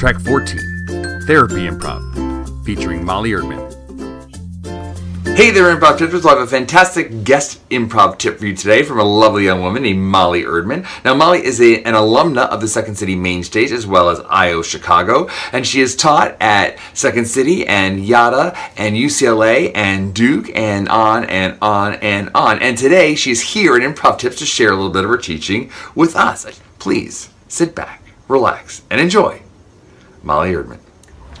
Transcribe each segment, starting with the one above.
Track 14 Therapy Improv, featuring Molly Erdman. Hey there, improv tippers! I have a fantastic guest improv tip for you today from a lovely young woman named Molly Erdman. Now, Molly is a, an alumna of the Second City main stage as well as IO Chicago, and she has taught at Second City and Yada and UCLA and Duke and on and on and on. And today she's here at Improv Tips to share a little bit of her teaching with us. Please sit back, relax, and enjoy. Molly Erdman.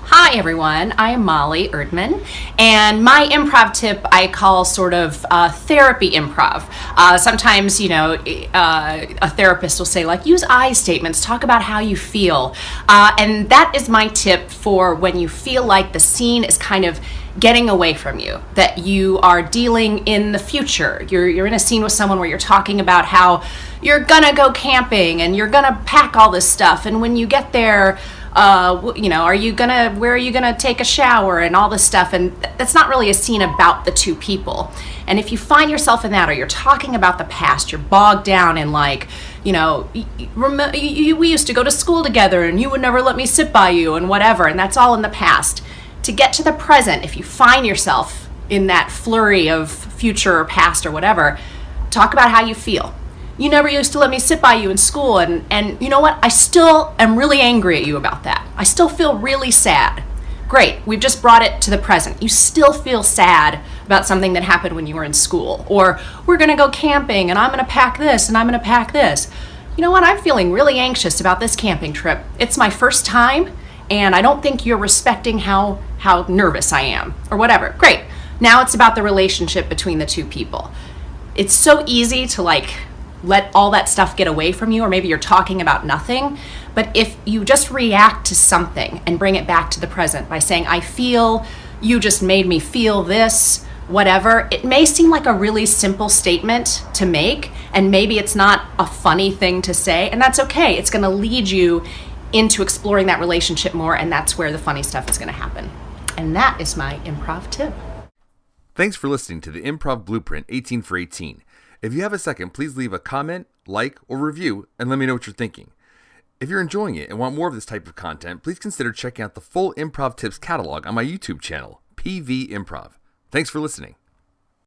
Hi, everyone. I am Molly Erdman, and my improv tip I call sort of uh, therapy improv. Uh, sometimes, you know, uh, a therapist will say, like, use I statements, talk about how you feel. Uh, and that is my tip for when you feel like the scene is kind of getting away from you, that you are dealing in the future. You're, you're in a scene with someone where you're talking about how you're gonna go camping and you're gonna pack all this stuff, and when you get there, uh, you know, are you gonna, where are you gonna take a shower and all this stuff? And that's not really a scene about the two people. And if you find yourself in that, or you're talking about the past, you're bogged down in like, you know, we used to go to school together and you would never let me sit by you and whatever, and that's all in the past. To get to the present, if you find yourself in that flurry of future or past or whatever, talk about how you feel you never used to let me sit by you in school and and you know what? I still am really angry at you about that. I still feel really sad. Great we've just brought it to the present. You still feel sad about something that happened when you were in school. Or we're going to go camping and i'm going to pack this and i'm going to pack this. You know what? I'm feeling really anxious about this camping trip. It's my first time and i don't think you're respecting how how nervous i am or whatever. Great. Now it's about the relationship between the two people. It's so easy to like let all that stuff get away from you, or maybe you're talking about nothing. But if you just react to something and bring it back to the present by saying, I feel, you just made me feel this, whatever, it may seem like a really simple statement to make, and maybe it's not a funny thing to say, and that's okay. It's going to lead you into exploring that relationship more, and that's where the funny stuff is going to happen. And that is my improv tip. Thanks for listening to the Improv Blueprint 18 for 18. If you have a second, please leave a comment, like, or review and let me know what you're thinking. If you're enjoying it and want more of this type of content, please consider checking out the full Improv Tips catalog on my YouTube channel, PV Improv. Thanks for listening.